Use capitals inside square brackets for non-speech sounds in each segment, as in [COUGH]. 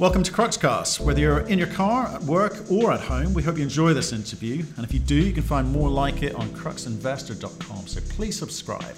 Welcome to Cruxcast. Whether you're in your car, at work, or at home, we hope you enjoy this interview. And if you do, you can find more like it on cruxinvestor.com. So please subscribe.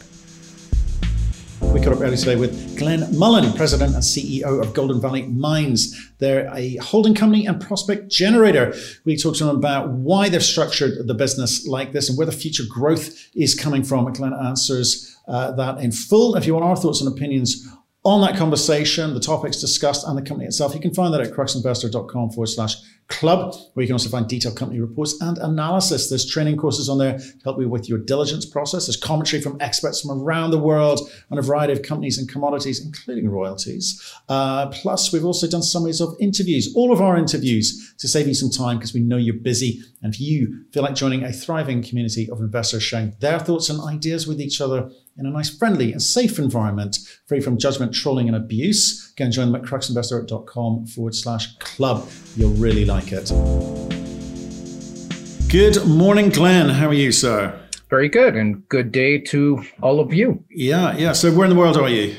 We caught up earlier today with Glenn Mullan, President and CEO of Golden Valley Mines. They're a holding company and prospect generator. We talked to them about why they've structured the business like this and where the future growth is coming from. And Glenn answers uh, that in full. If you want our thoughts and opinions on that conversation, the topics discussed, and the company itself. You can find that at cruxinvestor.com forward slash club, where you can also find detailed company reports and analysis. There's training courses on there to help you with your diligence process. There's commentary from experts from around the world on a variety of companies and commodities, including royalties. Uh, plus, we've also done summaries of interviews, all of our interviews, to save you some time because we know you're busy. And if you feel like joining a thriving community of investors sharing their thoughts and ideas with each other, in a nice, friendly, and safe environment, free from judgment, trolling, and abuse. Go and join them at cruxinvestor.com forward slash club. You'll really like it. Good morning, Glenn. How are you, sir? Very good, and good day to all of you. Yeah, yeah. So, where in the world are you?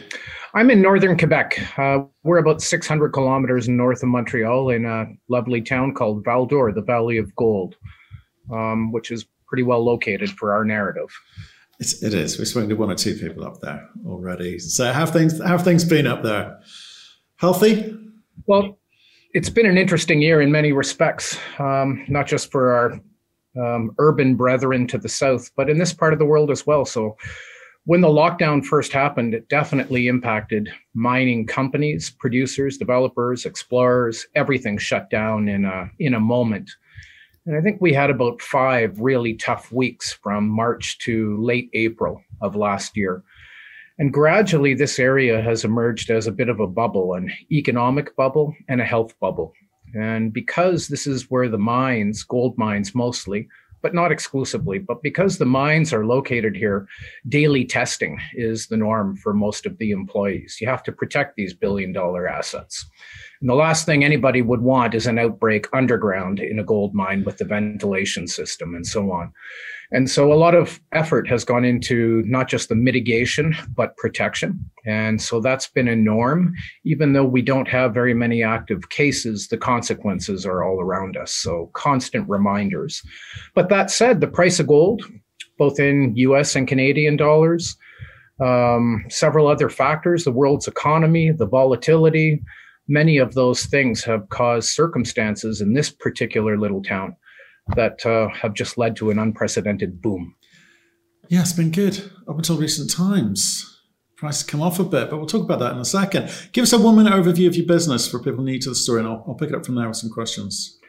I'm in northern Quebec. Uh, we're about 600 kilometers north of Montreal in a lovely town called Val d'Or, the Valley of Gold, um, which is pretty well located for our narrative. It's, it is. We've spoken to one or two people up there already. So, have things have things been up there? Healthy? Well, it's been an interesting year in many respects, um, not just for our um, urban brethren to the south, but in this part of the world as well. So, when the lockdown first happened, it definitely impacted mining companies, producers, developers, explorers. Everything shut down in a in a moment. And I think we had about five really tough weeks from March to late April of last year. And gradually, this area has emerged as a bit of a bubble, an economic bubble and a health bubble. And because this is where the mines, gold mines mostly, but not exclusively, but because the mines are located here, daily testing is the norm for most of the employees. You have to protect these billion dollar assets. And the last thing anybody would want is an outbreak underground in a gold mine with the ventilation system and so on. And so a lot of effort has gone into not just the mitigation, but protection. And so that's been a norm. Even though we don't have very many active cases, the consequences are all around us. So constant reminders. But that said, the price of gold, both in US and Canadian dollars, um, several other factors, the world's economy, the volatility, many of those things have caused circumstances in this particular little town that uh, have just led to an unprecedented boom. Yeah, it's been good up until recent times. Prices come off a bit, but we'll talk about that in a second. Give us a one minute overview of your business for people new to the story, and I'll, I'll pick it up from there with some questions.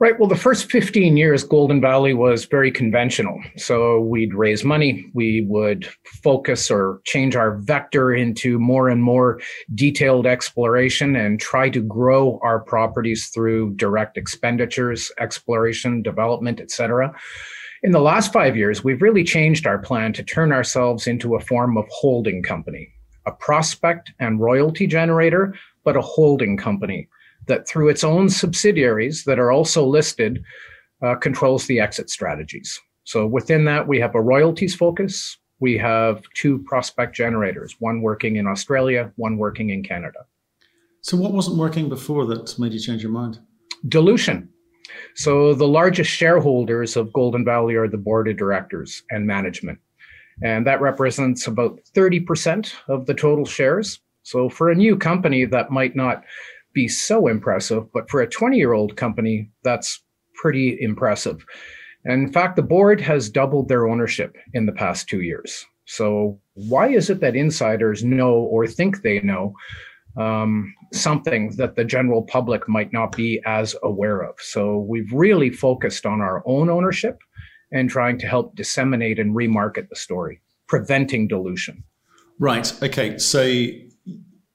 Right. Well, the first 15 years, Golden Valley was very conventional. So we'd raise money, we would focus or change our vector into more and more detailed exploration and try to grow our properties through direct expenditures, exploration, development, etc. In the last five years, we've really changed our plan to turn ourselves into a form of holding company, a prospect and royalty generator, but a holding company that through its own subsidiaries that are also listed uh, controls the exit strategies. So within that, we have a royalties focus. We have two prospect generators, one working in Australia, one working in Canada. So, what wasn't working before that made you change your mind? Dilution. So, the largest shareholders of Golden Valley are the board of directors and management. And that represents about 30% of the total shares. So, for a new company that might not be so impressive, but for a 20 year old company, that's pretty impressive. And in fact, the board has doubled their ownership in the past two years. So, why is it that insiders know or think they know um, something that the general public might not be as aware of? So, we've really focused on our own ownership and trying to help disseminate and remarket the story, preventing dilution. Right. Okay. So,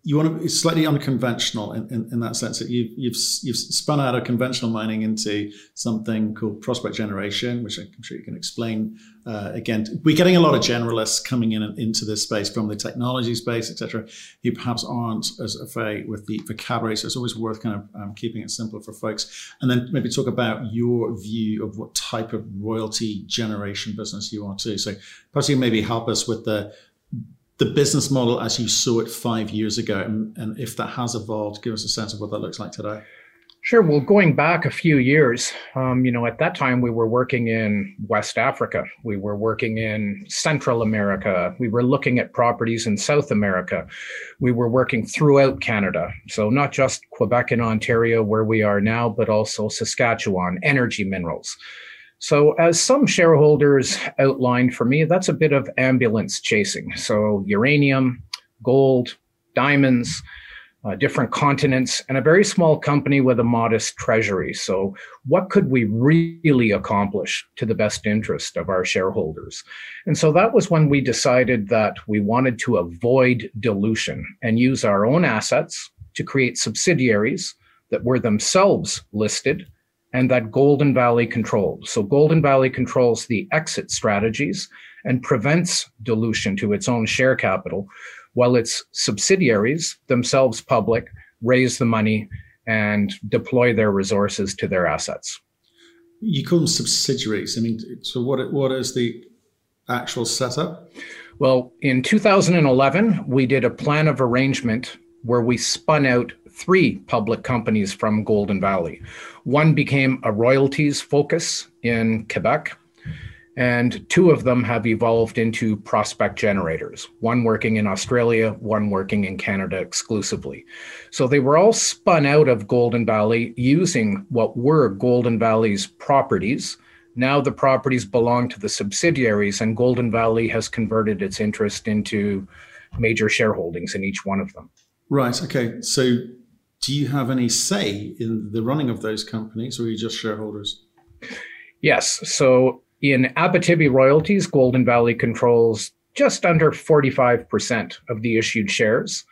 you want to be slightly unconventional in, in, in, that sense that you've, you've, you've spun out of conventional mining into something called prospect generation, which I'm sure you can explain. Uh, again, we're getting a lot of generalists coming in into this space from the technology space, etc., who perhaps aren't as afraid with the vocabulary. So it's always worth kind of um, keeping it simple for folks. And then maybe talk about your view of what type of royalty generation business you are too. So perhaps you maybe help us with the the business model as you saw it five years ago, and, and if that has evolved, give us a sense of what that looks like today. Sure. Well, going back a few years, um, you know, at that time we were working in West Africa, we were working in Central America, we were looking at properties in South America, we were working throughout Canada. So not just Quebec and Ontario, where we are now, but also Saskatchewan, energy minerals. So, as some shareholders outlined for me, that's a bit of ambulance chasing. So, uranium, gold, diamonds uh, different continents, and a very small company with a modest treasury. So, what could we really accomplish to the best interest of our shareholders? And so that was when we decided that we wanted to avoid dilution and use our own assets to create subsidiaries that were themselves listed and that Golden Valley controls. So, Golden Valley controls the exit strategies and prevents dilution to its own share capital while its subsidiaries, themselves public, raise the money and deploy their resources to their assets. You call them subsidiaries. I mean, so what, what is the actual setup? Well, in 2011, we did a plan of arrangement where we spun out three public companies from Golden Valley. One became a royalties focus in Quebec. And two of them have evolved into prospect generators, one working in Australia, one working in Canada exclusively. So they were all spun out of Golden Valley using what were Golden Valley's properties. Now the properties belong to the subsidiaries, and Golden Valley has converted its interest into major shareholdings in each one of them. Right. Okay. So do you have any say in the running of those companies, or are you just shareholders? Yes. So in Abitibi royalties, Golden Valley controls just under 45% of the issued shares.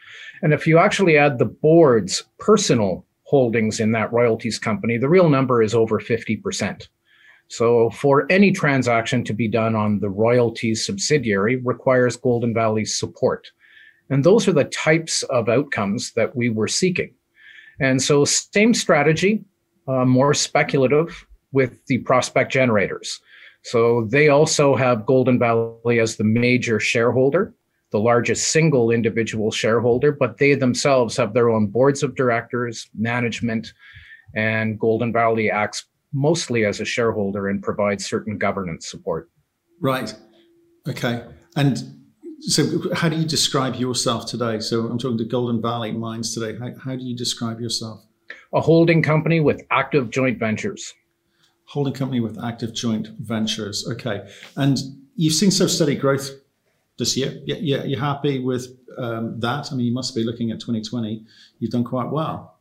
And if you actually add the board's personal holdings in that royalties company, the real number is over 50%. So for any transaction to be done on the royalties subsidiary requires Golden Valley's support. And those are the types of outcomes that we were seeking. And so same strategy, uh, more speculative with the prospect generators. So they also have Golden Valley as the major shareholder, the largest single individual shareholder, but they themselves have their own boards of directors, management, and Golden Valley acts mostly as a shareholder and provides certain governance support. Right. Okay. And so, how do you describe yourself today? So, I'm talking to Golden Valley Mines today. How, how do you describe yourself? A holding company with active joint ventures holding company with active joint ventures. Okay. And you've seen so steady growth this year. Yeah, yeah you're happy with um, that? I mean, you must be looking at 2020. You've done quite well.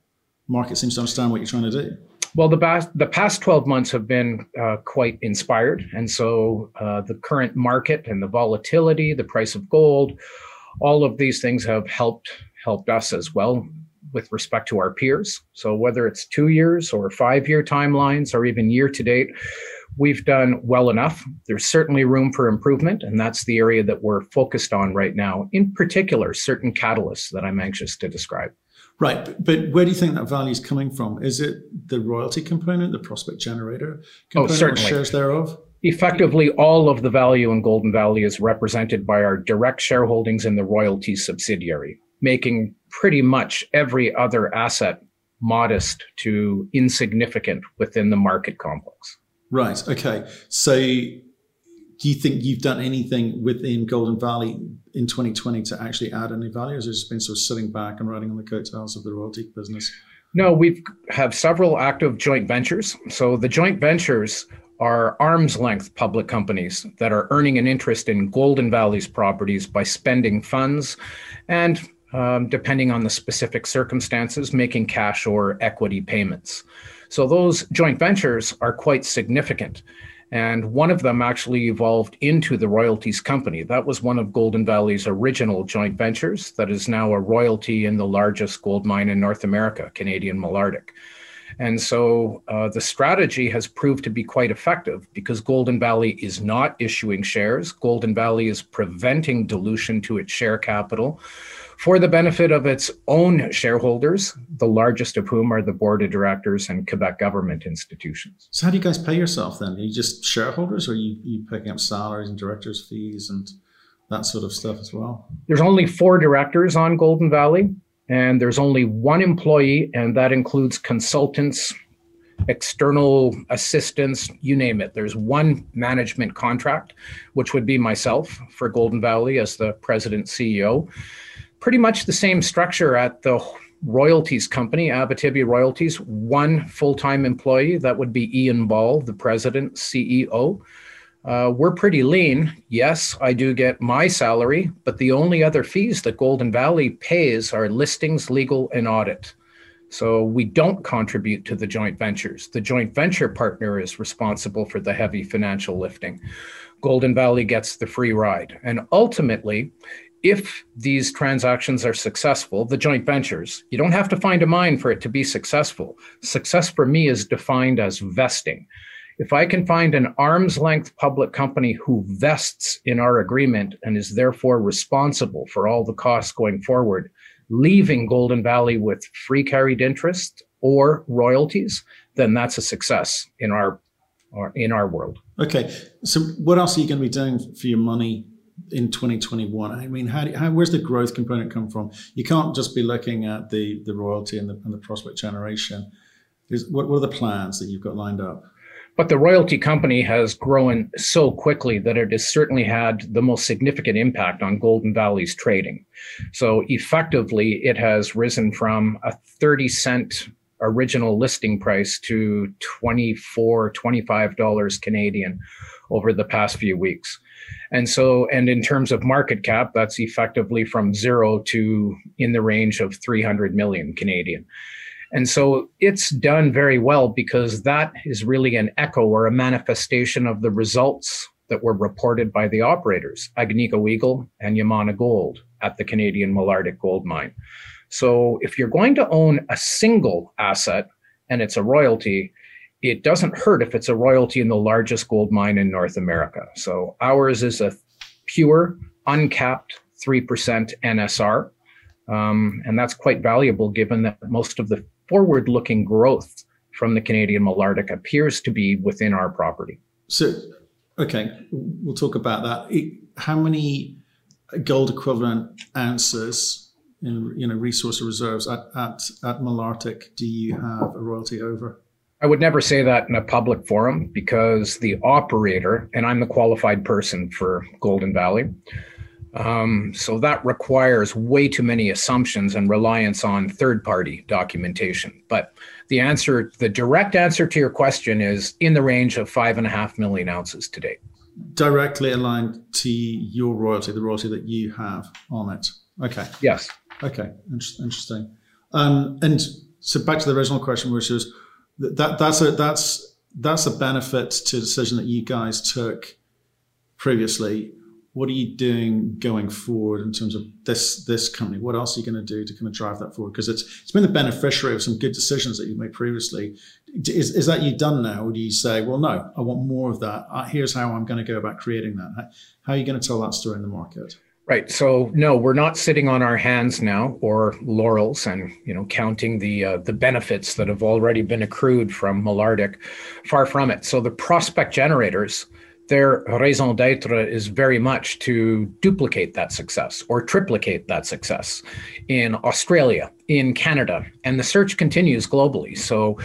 Market seems to understand what you're trying to do. Well, the past the past 12 months have been uh, quite inspired, and so uh, the current market and the volatility, the price of gold, all of these things have helped helped us as well with respect to our peers. So whether it's two years or five year timelines or even year to date, we've done well enough. There's certainly room for improvement, and that's the area that we're focused on right now. In particular, certain catalysts that I'm anxious to describe. Right, but where do you think that value is coming from? Is it the royalty component, the prospect generator oh, component, oh, certainly. shares thereof? Effectively, all of the value in Golden Valley is represented by our direct shareholdings in the royalty subsidiary, making pretty much every other asset modest to insignificant within the market complex. Right. Okay. So, do you think you've done anything within Golden Valley in 2020 to actually add any value, or has it just been sort of sitting back and riding on the coattails of the royalty business? No, we have several active joint ventures. So the joint ventures are arm's length public companies that are earning an interest in Golden Valley's properties by spending funds and um, depending on the specific circumstances, making cash or equity payments. So those joint ventures are quite significant. And one of them actually evolved into the royalties company. That was one of Golden Valley's original joint ventures that is now a royalty in the largest gold mine in North America, Canadian Malartic. And so uh, the strategy has proved to be quite effective because Golden Valley is not issuing shares. Golden Valley is preventing dilution to its share capital for the benefit of its own shareholders, the largest of whom are the board of directors and Quebec government institutions. So, how do you guys pay yourself then? Are you just shareholders, or are you, you picking up salaries and directors' fees and that sort of stuff as well? There's only four directors on Golden Valley, and there's only one employee, and that includes consultants, external assistants, you name it. There's one management contract, which would be myself for Golden Valley as the president CEO. Pretty much the same structure at the royalties company, Abitibi Royalties, one full time employee. That would be Ian Ball, the president, CEO. Uh, we're pretty lean. Yes, I do get my salary, but the only other fees that Golden Valley pays are listings, legal, and audit. So we don't contribute to the joint ventures. The joint venture partner is responsible for the heavy financial lifting. Golden Valley gets the free ride. And ultimately, if these transactions are successful, the joint ventures, you don't have to find a mine for it to be successful. Success for me is defined as vesting. If I can find an arm's length public company who vests in our agreement and is therefore responsible for all the costs going forward, leaving Golden Valley with free carried interest or royalties, then that's a success in our in our world. Okay, so what else are you going to be doing for your money in 2021? I mean, how, do, how where's the growth component come from? You can't just be looking at the the royalty and the, and the prospect generation. what, what are the plans that you've got lined up? But the royalty company has grown so quickly that it has certainly had the most significant impact on Golden Valley's trading. So effectively, it has risen from a 30 cent original listing price to 24 $25 Canadian over the past few weeks. And so, and in terms of market cap, that's effectively from zero to in the range of 300 million Canadian. And so it's done very well because that is really an echo or a manifestation of the results that were reported by the operators, Agnico Eagle and Yamana Gold at the Canadian Malartic Gold Mine. So if you're going to own a single asset and it's a royalty, it doesn't hurt if it's a royalty in the largest gold mine in North America. So ours is a pure, uncapped 3% NSR. Um, and that's quite valuable given that most of the forward looking growth from the Canadian Malartic appears to be within our property. So, okay, we'll talk about that. How many gold equivalent ounces in you know resource reserves at, at, at Malartic do you have a royalty over? I would never say that in a public forum because the operator, and I'm the qualified person for Golden Valley, um, so that requires way too many assumptions and reliance on third party documentation. But the answer, the direct answer to your question is in the range of five and a half million ounces to date. Directly aligned to your royalty, the royalty that you have on it. Okay. Yes. Okay. Interesting. Um, and so back to the original question, which was that that's a that's that's a benefit to a decision that you guys took previously what are you doing going forward in terms of this this company? What else are you going to do to kind of drive that forward? Because it's it's been the beneficiary of some good decisions that you've made previously. Is, is that you done now, or do you say, well, no, I want more of that? Here's how I'm going to go about creating that. How are you going to tell that story in the market? Right. So no, we're not sitting on our hands now or laurels and you know counting the uh, the benefits that have already been accrued from Malartic. Far from it. So the prospect generators their raison d'etre is very much to duplicate that success or triplicate that success in Australia, in Canada, and the search continues globally. So,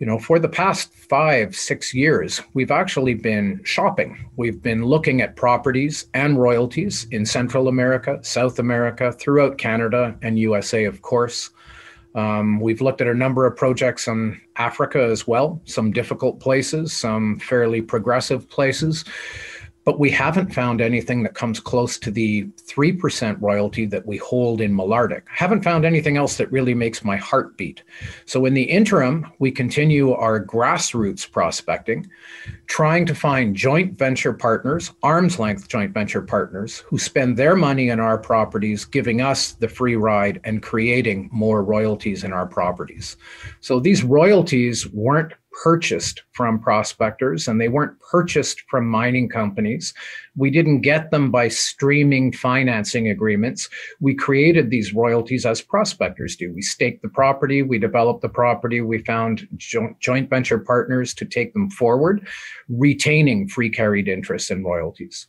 you know, for the past five, six years, we've actually been shopping. We've been looking at properties and royalties in Central America, South America, throughout Canada and USA, of course. Um, we've looked at a number of projects in Africa as well, some difficult places, some fairly progressive places but we haven't found anything that comes close to the 3% royalty that we hold in Malartic. Haven't found anything else that really makes my heart beat. So in the interim, we continue our grassroots prospecting, trying to find joint venture partners, arm's length joint venture partners who spend their money in our properties, giving us the free ride and creating more royalties in our properties. So these royalties weren't purchased from prospectors and they weren't purchased from mining companies. We didn't get them by streaming financing agreements. We created these royalties as prospectors do. We staked the property, we developed the property, we found joint, joint venture partners to take them forward, retaining free carried interest and royalties.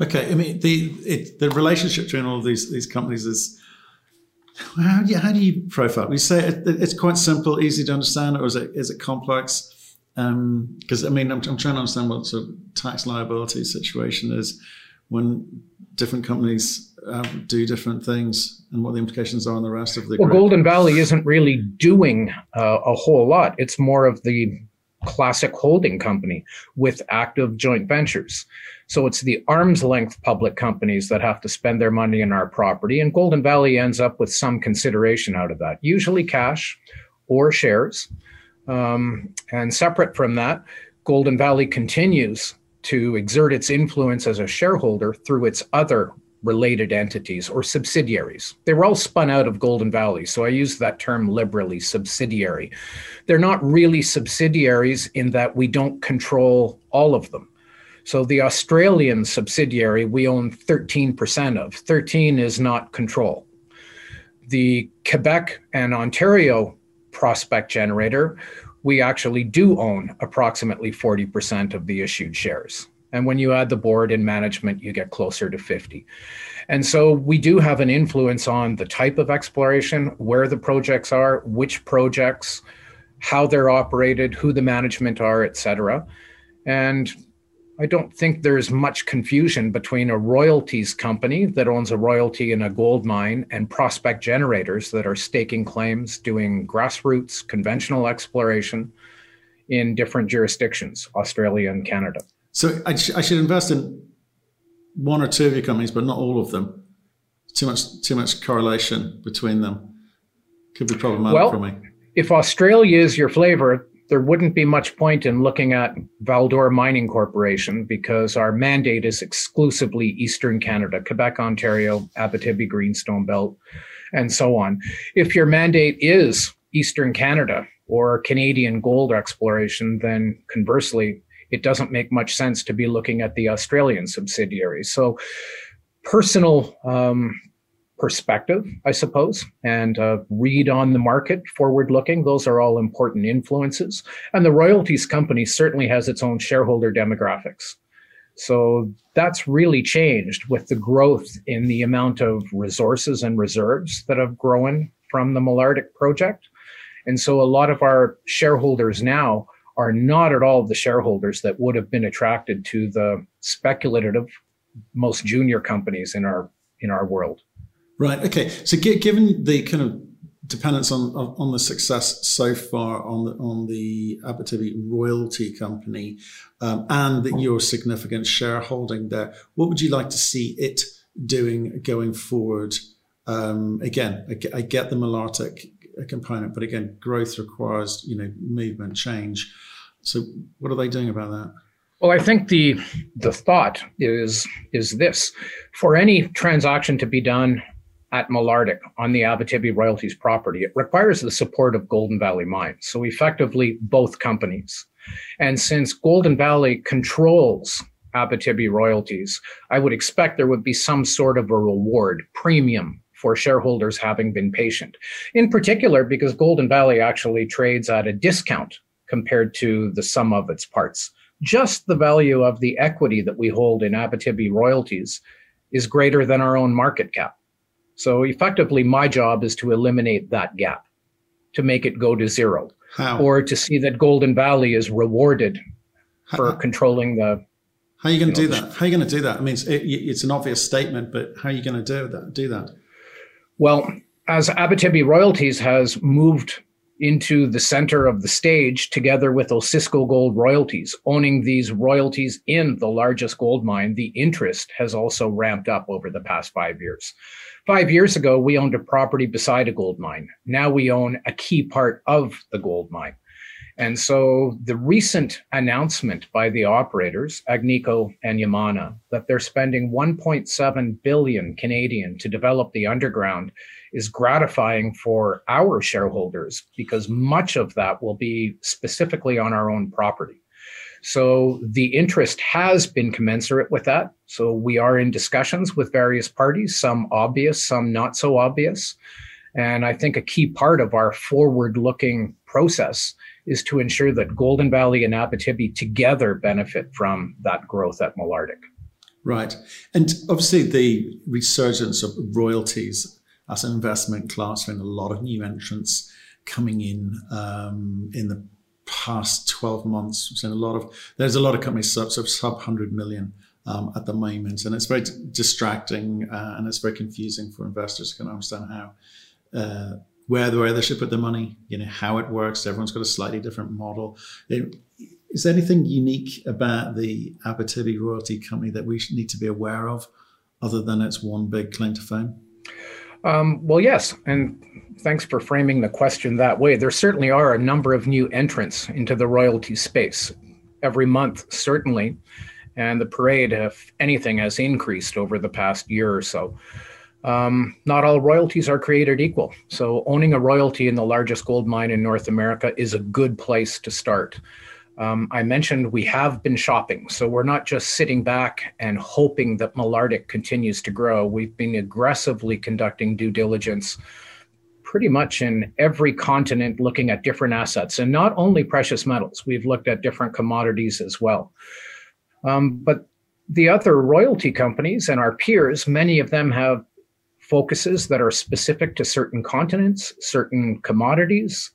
Okay, I mean the it, the relationship between all of these these companies is how do you, how do you profile? We say it, it's quite simple, easy to understand, or is it is it complex? Because um, I mean, I'm, I'm, trying to understand what sort of tax liability situation is when different companies um, do different things and what the implications are on the rest of the. Well. Golden Valley isn't really doing uh, a whole lot. It's more of the classic holding company with active joint ventures. So it's the arm's length public companies that have to spend their money in our property, and Golden Valley ends up with some consideration out of that, usually cash or shares. Um, and separate from that, Golden Valley continues to exert its influence as a shareholder through its other related entities or subsidiaries. They were all spun out of Golden Valley, so I use that term liberally subsidiary. They're not really subsidiaries in that we don't control all of them. So the Australian subsidiary we own 13% of. 13 is not control. The Quebec and Ontario prospect generator, we actually do own approximately 40% of the issued shares. And when you add the board and management, you get closer to 50. And so we do have an influence on the type of exploration, where the projects are, which projects, how they're operated, who the management are, et cetera. And I don't think there's much confusion between a royalties company that owns a royalty in a gold mine and prospect generators that are staking claims, doing grassroots conventional exploration in different jurisdictions, Australia and Canada. So I, sh- I, should invest in one or two of your companies, but not all of them. Too much, too much correlation between them could be problematic well, for me. If Australia is your flavor, there wouldn't be much point in looking at Val-d'Or Mining Corporation because our mandate is exclusively Eastern Canada, Quebec, Ontario, Abitibi, Greenstone Belt, and so on. If your mandate is Eastern Canada or Canadian gold exploration, then conversely, it doesn't make much sense to be looking at the Australian subsidiaries. So, personal um, perspective, I suppose, and uh, read on the market, forward looking, those are all important influences. And the royalties company certainly has its own shareholder demographics. So that's really changed with the growth in the amount of resources and reserves that have grown from the Malartic project. And so a lot of our shareholders now are not at all the shareholders that would have been attracted to the speculative most junior companies in our in our world. Right. Okay. So given the kind of dependence on on the success so far on the on the Abitibi royalty company um, and that your significant shareholding there, what would you like to see it doing going forward? Um, again, I, get the Malartic component, but again, growth requires you know movement, change. So, what are they doing about that? Well, I think the the thought is is this: for any transaction to be done at Malartic on the Abitibi royalties property, it requires the support of Golden Valley Mines. So effectively, both companies. And since Golden Valley controls Abitibi royalties, I would expect there would be some sort of a reward premium for shareholders having been patient. In particular, because Golden Valley actually trades at a discount compared to the sum of its parts. Just the value of the equity that we hold in Abitibi royalties is greater than our own market cap. So effectively, my job is to eliminate that gap, to make it go to zero, How? or to see that Golden Valley is rewarded for How? controlling the. How are you going to do that? How are you going to do that? I mean, it's, it, it's an obvious statement, but how are you going to do that? Do that? Well, as Abitibi Royalties has moved into the center of the stage together with Osisko Gold royalties. Owning these royalties in the largest gold mine, the interest has also ramped up over the past five years. Five years ago, we owned a property beside a gold mine. Now we own a key part of the gold mine. And so the recent announcement by the operators, Agnico and Yamana, that they're spending 1.7 billion Canadian to develop the underground is gratifying for our shareholders because much of that will be specifically on our own property. So the interest has been commensurate with that. So we are in discussions with various parties, some obvious, some not so obvious. And I think a key part of our forward looking process is to ensure that Golden Valley and Abitibi together benefit from that growth at Malartic. Right. And obviously, the resurgence of royalties as an investment class, and a lot of new entrants coming in um, in the past 12 months. We've seen a lot of, there's a lot of companies sub, sub, sub 100 million um, at the moment. And it's very distracting uh, and it's very confusing for investors to kind of understand how. Uh, where, where they should put their money, you know, how it works. Everyone's got a slightly different model. It, is there anything unique about the Abitibi Royalty Company that we need to be aware of, other than it's one big claim to fame? Um, well, yes, and thanks for framing the question that way. There certainly are a number of new entrants into the royalty space every month, certainly, and the parade, if anything, has increased over the past year or so. Um, not all royalties are created equal. So, owning a royalty in the largest gold mine in North America is a good place to start. Um, I mentioned we have been shopping, so we're not just sitting back and hoping that Malartic continues to grow. We've been aggressively conducting due diligence pretty much in every continent looking at different assets and not only precious metals, we've looked at different commodities as well. Um, but the other royalty companies and our peers, many of them have focuses that are specific to certain continents, certain commodities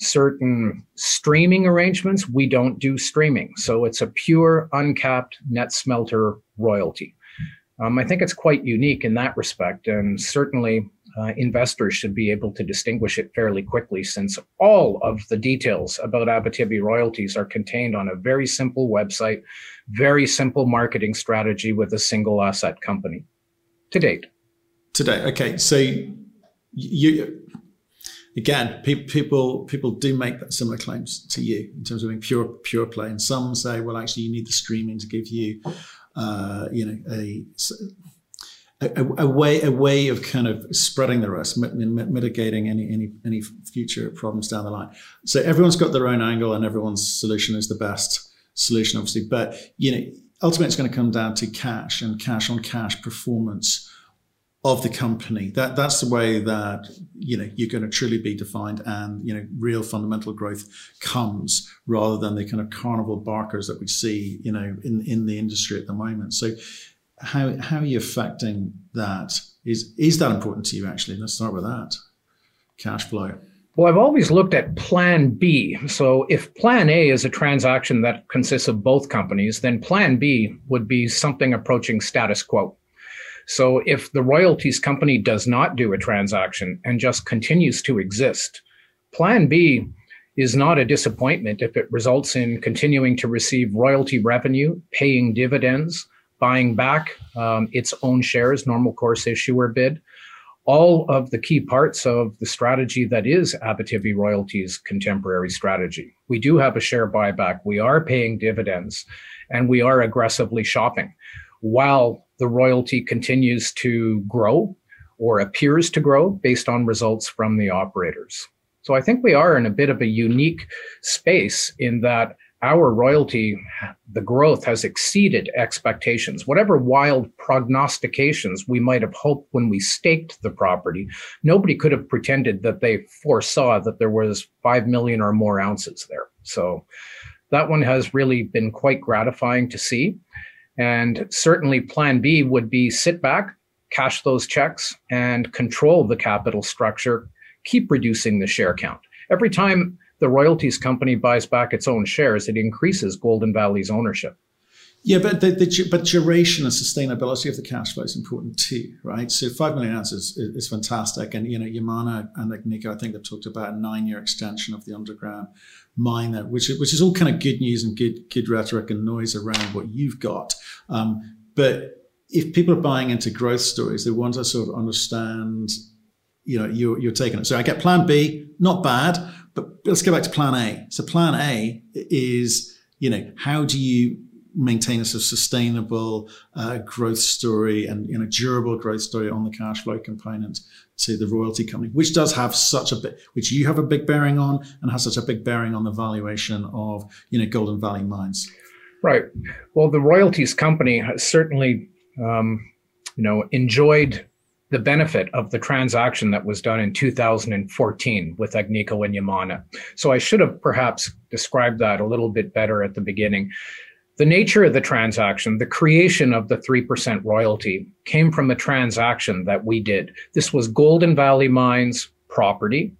certain streaming arrangements, we don't do streaming. So it's a pure, uncapped net smelter royalty. Um, I think it's quite unique in that respect. And certainly uh, investors should be able to distinguish it fairly quickly since all of the details about Abitibi royalties are contained on a very simple website, very simple marketing strategy with a single asset company to date. Today, okay. So you again, pe- people people do make similar claims to you in terms of being pure pure play, and some say, well, actually, you need the streaming to give you, uh, you know, a, a, a way a way of kind of spreading the risk, mitigating any any any future problems down the line. So everyone's got their own angle, and everyone's solution is the best solution, obviously. But you know, ultimately, it's going to come down to cash and cash on cash performance of the company. That that's the way that you know you're going to truly be defined, and you know real fundamental growth comes rather than the kind of carnival barkers that we see you know in in the industry at the moment. So how how are you affecting that? Is is that important to you actually? Let's start with that. Cash flow. Well, I've always looked at plan B. So if plan A is a transaction that consists of both companies, then plan B would be something approaching status quo. So if the royalties company does not do a transaction and just continues to exist, plan B is not a disappointment if it results in continuing to receive royalty revenue, paying dividends, buying back um, its own shares, normal course issuer bid, all of the key parts of the strategy that is Abitibi Royalties' contemporary strategy. We do have a share buyback, we are paying dividends, and we are aggressively shopping. While the royalty continues to grow or appears to grow based on results from the operators. So I think we are in a bit of a unique space in that our royalty, the growth has exceeded expectations. Whatever wild prognostications we might have hoped when we staked the property, nobody could have pretended that they foresaw that there was 5 million or more ounces there. So that one has really been quite gratifying to see. And certainly, plan B would be sit back, cash those checks, and control the capital structure, keep reducing the share count. Every time the royalties company buys back its own shares, it increases Golden Valley's ownership. Yeah, but the, the, but duration and sustainability of the cash flow is important too, right? So five million ounces is, is fantastic, and you know Yamana and Agnico, I think they've talked about a nine-year extension of the underground there, which which is all kind of good news and good good rhetoric and noise around what you've got. Um, but if people are buying into growth stories, they want to sort of understand, you know, you're you're taking it. So I get Plan B, not bad, but let's go back to Plan A. So Plan A is, you know, how do you maintain a sort of sustainable uh, growth story and you know durable growth story on the cash flow component to the royalty company, which does have such a bit, which you have a big bearing on, and has such a big bearing on the valuation of you know Golden Valley mines. Right. Well, the royalties company has certainly um, you know enjoyed the benefit of the transaction that was done in 2014 with Agnico and Yamana. So I should have perhaps described that a little bit better at the beginning The nature of the transaction, the creation of the 3% royalty, came from a transaction that we did. This was Golden Valley Mines property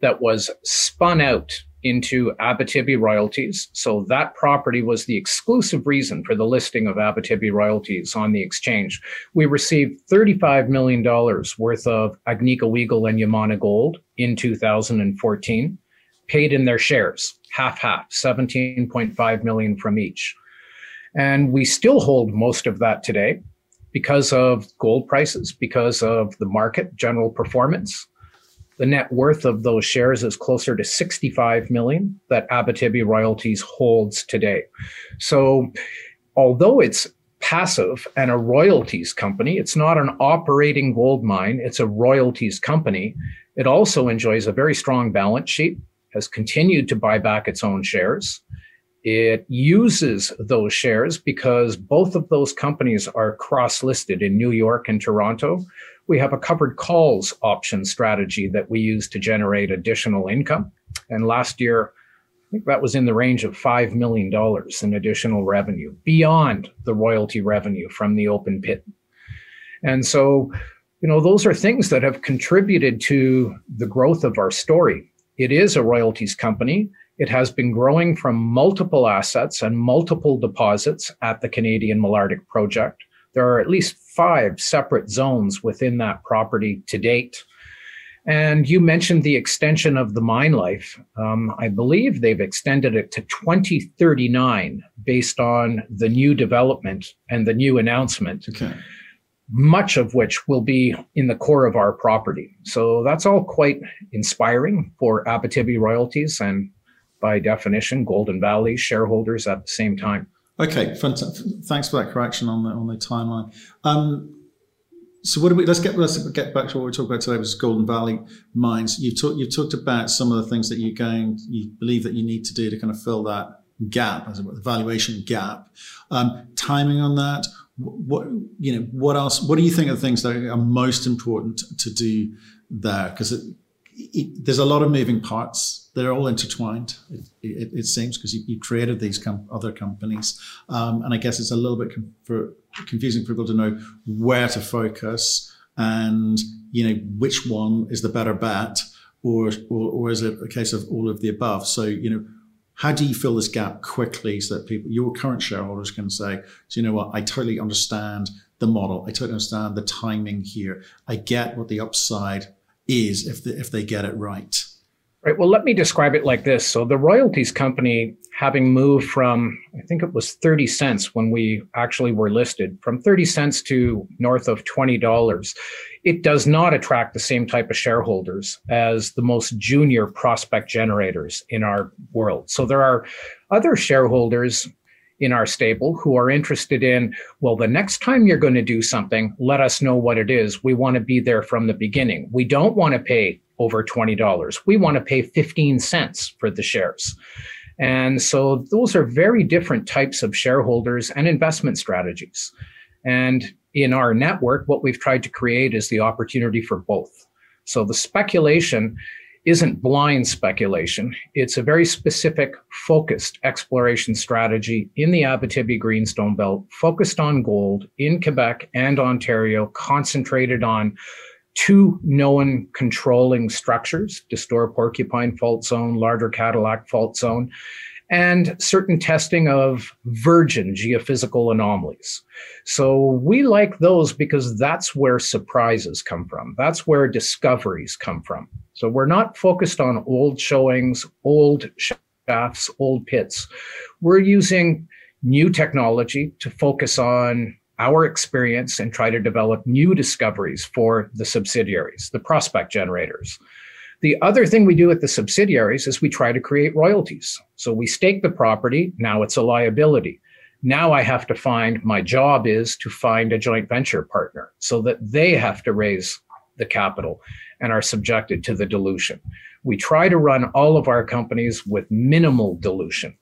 that was spun out into Abitibi royalties. So that property was the exclusive reason for the listing of Abitibi royalties on the exchange. We received $35 million worth of Agnico Eagle and Yamana Gold in 2014, paid in their shares, half half, 17.5 million from each. And we still hold most of that today because of gold prices, because of the market general performance. The net worth of those shares is closer to 65 million that Abitibi Royalties holds today. So, although it's passive and a royalties company, it's not an operating gold mine, it's a royalties company. It also enjoys a very strong balance sheet, has continued to buy back its own shares. It uses those shares because both of those companies are cross listed in New York and Toronto. We have a covered calls option strategy that we use to generate additional income. And last year, I think that was in the range of $5 million in additional revenue beyond the royalty revenue from the open pit. And so, you know, those are things that have contributed to the growth of our story. It is a royalties company. It has been growing from multiple assets and multiple deposits at the Canadian Malartic project. There are at least five separate zones within that property to date. And you mentioned the extension of the mine life. Um, I believe they've extended it to 2039 based on the new development and the new announcement. Okay. Much of which will be in the core of our property. So that's all quite inspiring for Abitibi royalties and by definition, Golden Valley shareholders at the same time. Okay, fantastic. thanks for that correction on the on the timeline. Um, so what do we? Let's get let's get back to what we're talking about today, which is Golden Valley mines. You talked you talked about some of the things that you're going, you believe that you need to do to kind of fill that gap, as it were, the valuation gap. Um, timing on that. What you know? What else? What do you think are the things that are most important to do there? Because there's a lot of moving parts they're all intertwined. It, it, it seems because you, you, created these com- other companies, um, and I guess it's a little bit com- for, confusing for people to know where to focus and you know which one is the better bet, or, or or is it a case of all of the above? So you know. How do you fill this gap quickly so that people, your current shareholders, can say, "Do you know what? I totally understand the model. I totally understand the timing here. I get what the upside is if the, if they get it right." Right. Well, let me describe it like this. So, the royalties company, having moved from, I think it was 30 cents when we actually were listed, from 30 cents to north of $20, it does not attract the same type of shareholders as the most junior prospect generators in our world. So, there are other shareholders in our stable who are interested in, well, the next time you're going to do something, let us know what it is. We want to be there from the beginning. We don't want to pay over $20. We want to pay 15 cents for the shares. And so those are very different types of shareholders and investment strategies. And in our network, what we've tried to create is the opportunity for both. So the speculation isn't blind speculation. It's a very specific, focused exploration strategy in the Abitibi Greenstone Belt, focused on gold in Quebec and Ontario, concentrated on two known controlling structures, Destor Porcupine Fault Zone, Larder Cadillac Fault Zone, and certain testing of virgin geophysical anomalies. So we like those because that's where surprises come from. That's where discoveries come from. So we're not focused on old showings, old shafts, old pits. We're using new technology to focus on our experience and try to develop new discoveries for the subsidiaries, the prospect generators. The other thing we do at the subsidiaries is we try to create royalties. So we stake the property, now it's a liability. Now I have to find, my job is to find a joint venture partner so that they have to raise the capital and are subjected to the dilution. We try to run all of our companies with minimal dilution.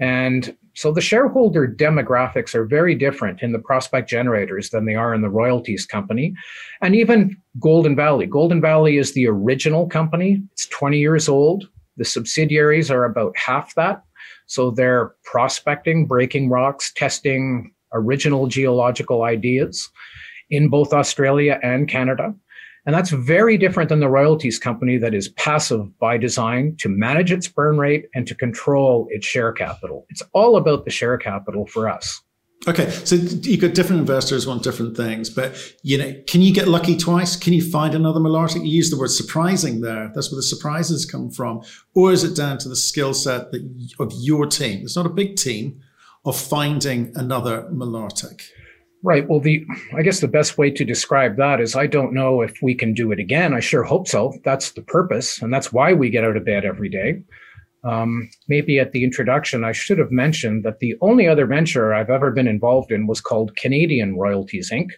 And so the shareholder demographics are very different in the prospect generators than they are in the royalties company. And even Golden Valley. Golden Valley is the original company. It's 20 years old. The subsidiaries are about half that. So they're prospecting, breaking rocks, testing original geological ideas in both Australia and Canada. And that's very different than the royalties company that is passive by design to manage its burn rate and to control its share capital. It's all about the share capital for us. Okay, so you've got different investors want different things, but you know, can you get lucky twice? Can you find another Malartic? You use the word surprising there. That's where the surprises come from, or is it down to the skill set of your team? It's not a big team of finding another Malartic. Right. Well, the I guess the best way to describe that is I don't know if we can do it again. I sure hope so. That's the purpose, and that's why we get out of bed every day. Um, maybe at the introduction, I should have mentioned that the only other venture I've ever been involved in was called Canadian Royalties Inc.,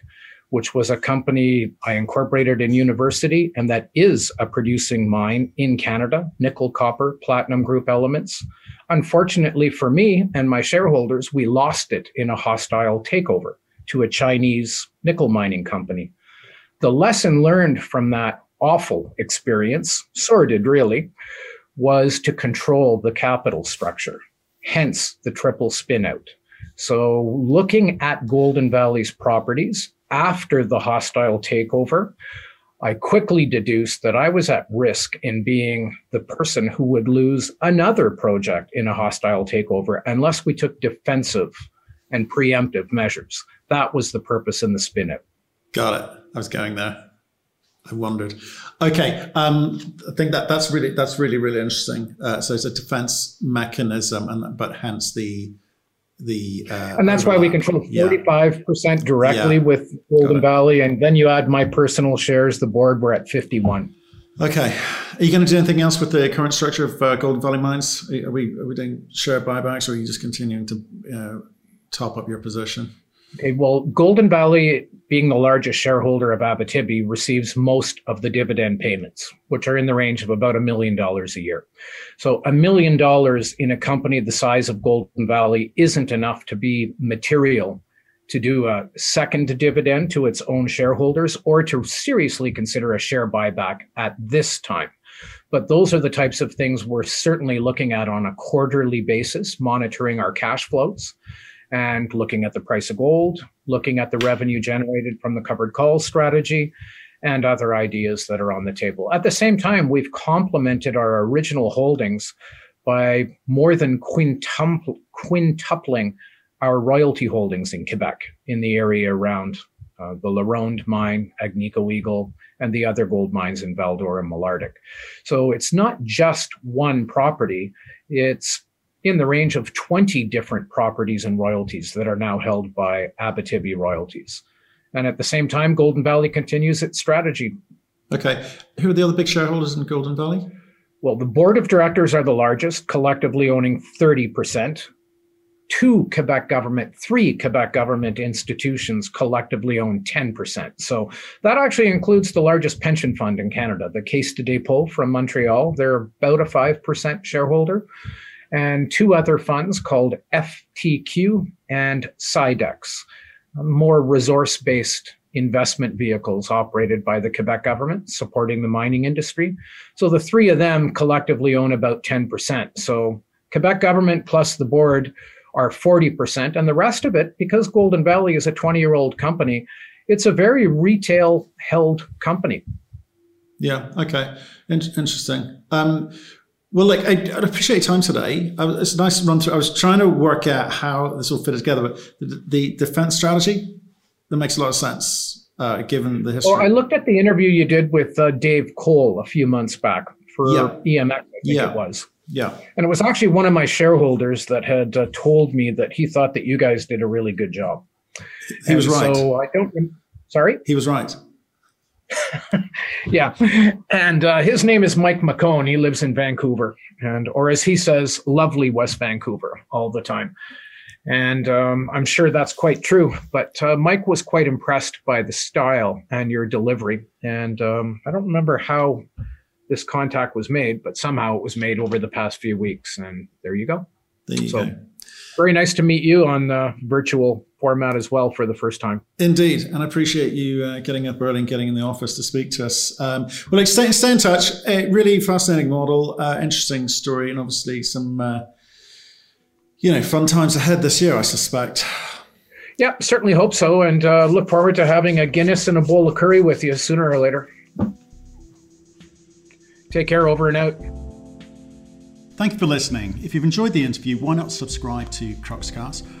which was a company I incorporated in university and that is a producing mine in Canada, nickel, copper, platinum group elements. Unfortunately for me and my shareholders, we lost it in a hostile takeover to a Chinese nickel mining company. The lesson learned from that awful experience, sordid really, was to control the capital structure, hence the triple spinout. So, looking at Golden Valley's properties after the hostile takeover, I quickly deduced that I was at risk in being the person who would lose another project in a hostile takeover unless we took defensive and preemptive measures. That was the purpose in the spinout. Got it. I was going there. I wondered. Okay, um, I think that that's really that's really really interesting. Uh, so it's a defense mechanism, and but hence the the uh, and that's overlap. why we control forty five percent directly yeah. with Golden Valley, and then you add my personal shares. The board we're at fifty one. Okay, are you going to do anything else with the current structure of uh, Golden Valley Mines? Are we are we doing share buybacks, or are you just continuing to uh, top up your position? Okay, well, Golden Valley, being the largest shareholder of Abitibi, receives most of the dividend payments, which are in the range of about a million dollars a year. So, a million dollars in a company the size of Golden Valley isn't enough to be material to do a second dividend to its own shareholders or to seriously consider a share buyback at this time. But those are the types of things we're certainly looking at on a quarterly basis, monitoring our cash flows and looking at the price of gold, looking at the revenue generated from the covered call strategy, and other ideas that are on the table. At the same time, we've complemented our original holdings by more than quintupling our royalty holdings in Quebec in the area around uh, the LaRonde mine, Agnico Eagle, and the other gold mines in Val-d'Or and Malartic. So it's not just one property, it's in the range of 20 different properties and royalties that are now held by Abitibi Royalties. And at the same time, Golden Valley continues its strategy. Okay. Who are the other big shareholders in Golden Valley? Well, the board of directors are the largest, collectively owning 30%. Two Quebec government, three Quebec government institutions collectively own 10%. So that actually includes the largest pension fund in Canada, the Caisse de dépôt from Montreal. They're about a 5% shareholder and two other funds called FTQ and SIDEX, more resource based investment vehicles operated by the Quebec government supporting the mining industry. So the three of them collectively own about 10%. So Quebec government plus the board are 40%. And the rest of it, because Golden Valley is a 20 year old company, it's a very retail held company. Yeah. Okay. In- interesting. Um, well, like I, I appreciate your time today. it's a nice run through. I was trying to work out how this all fit together, but the, the defense strategy that makes a lot of sense uh, given the history. Well, I looked at the interview you did with uh, Dave Cole a few months back for yeah. EMX. I think yeah. it was. Yeah, and it was actually one of my shareholders that had uh, told me that he thought that you guys did a really good job. He was right. So I don't. Sorry. He was right. [LAUGHS] yeah, and uh, his name is Mike McCone. He lives in Vancouver, and or as he says, lovely West Vancouver all the time. And um, I'm sure that's quite true. But uh, Mike was quite impressed by the style and your delivery. And um, I don't remember how this contact was made, but somehow it was made over the past few weeks. And there you go. There you so, go. Very nice to meet you on the virtual format as well for the first time. Indeed, and I appreciate you uh, getting up early and getting in the office to speak to us. Um, well, like, stay, stay in touch. A really fascinating model, uh, interesting story, and obviously some uh, you know fun times ahead this year. I suspect. Yeah, certainly hope so, and uh, look forward to having a Guinness and a bowl of curry with you sooner or later. Take care. Over and out. Thank you for listening. If you've enjoyed the interview, why not subscribe to Cruxcast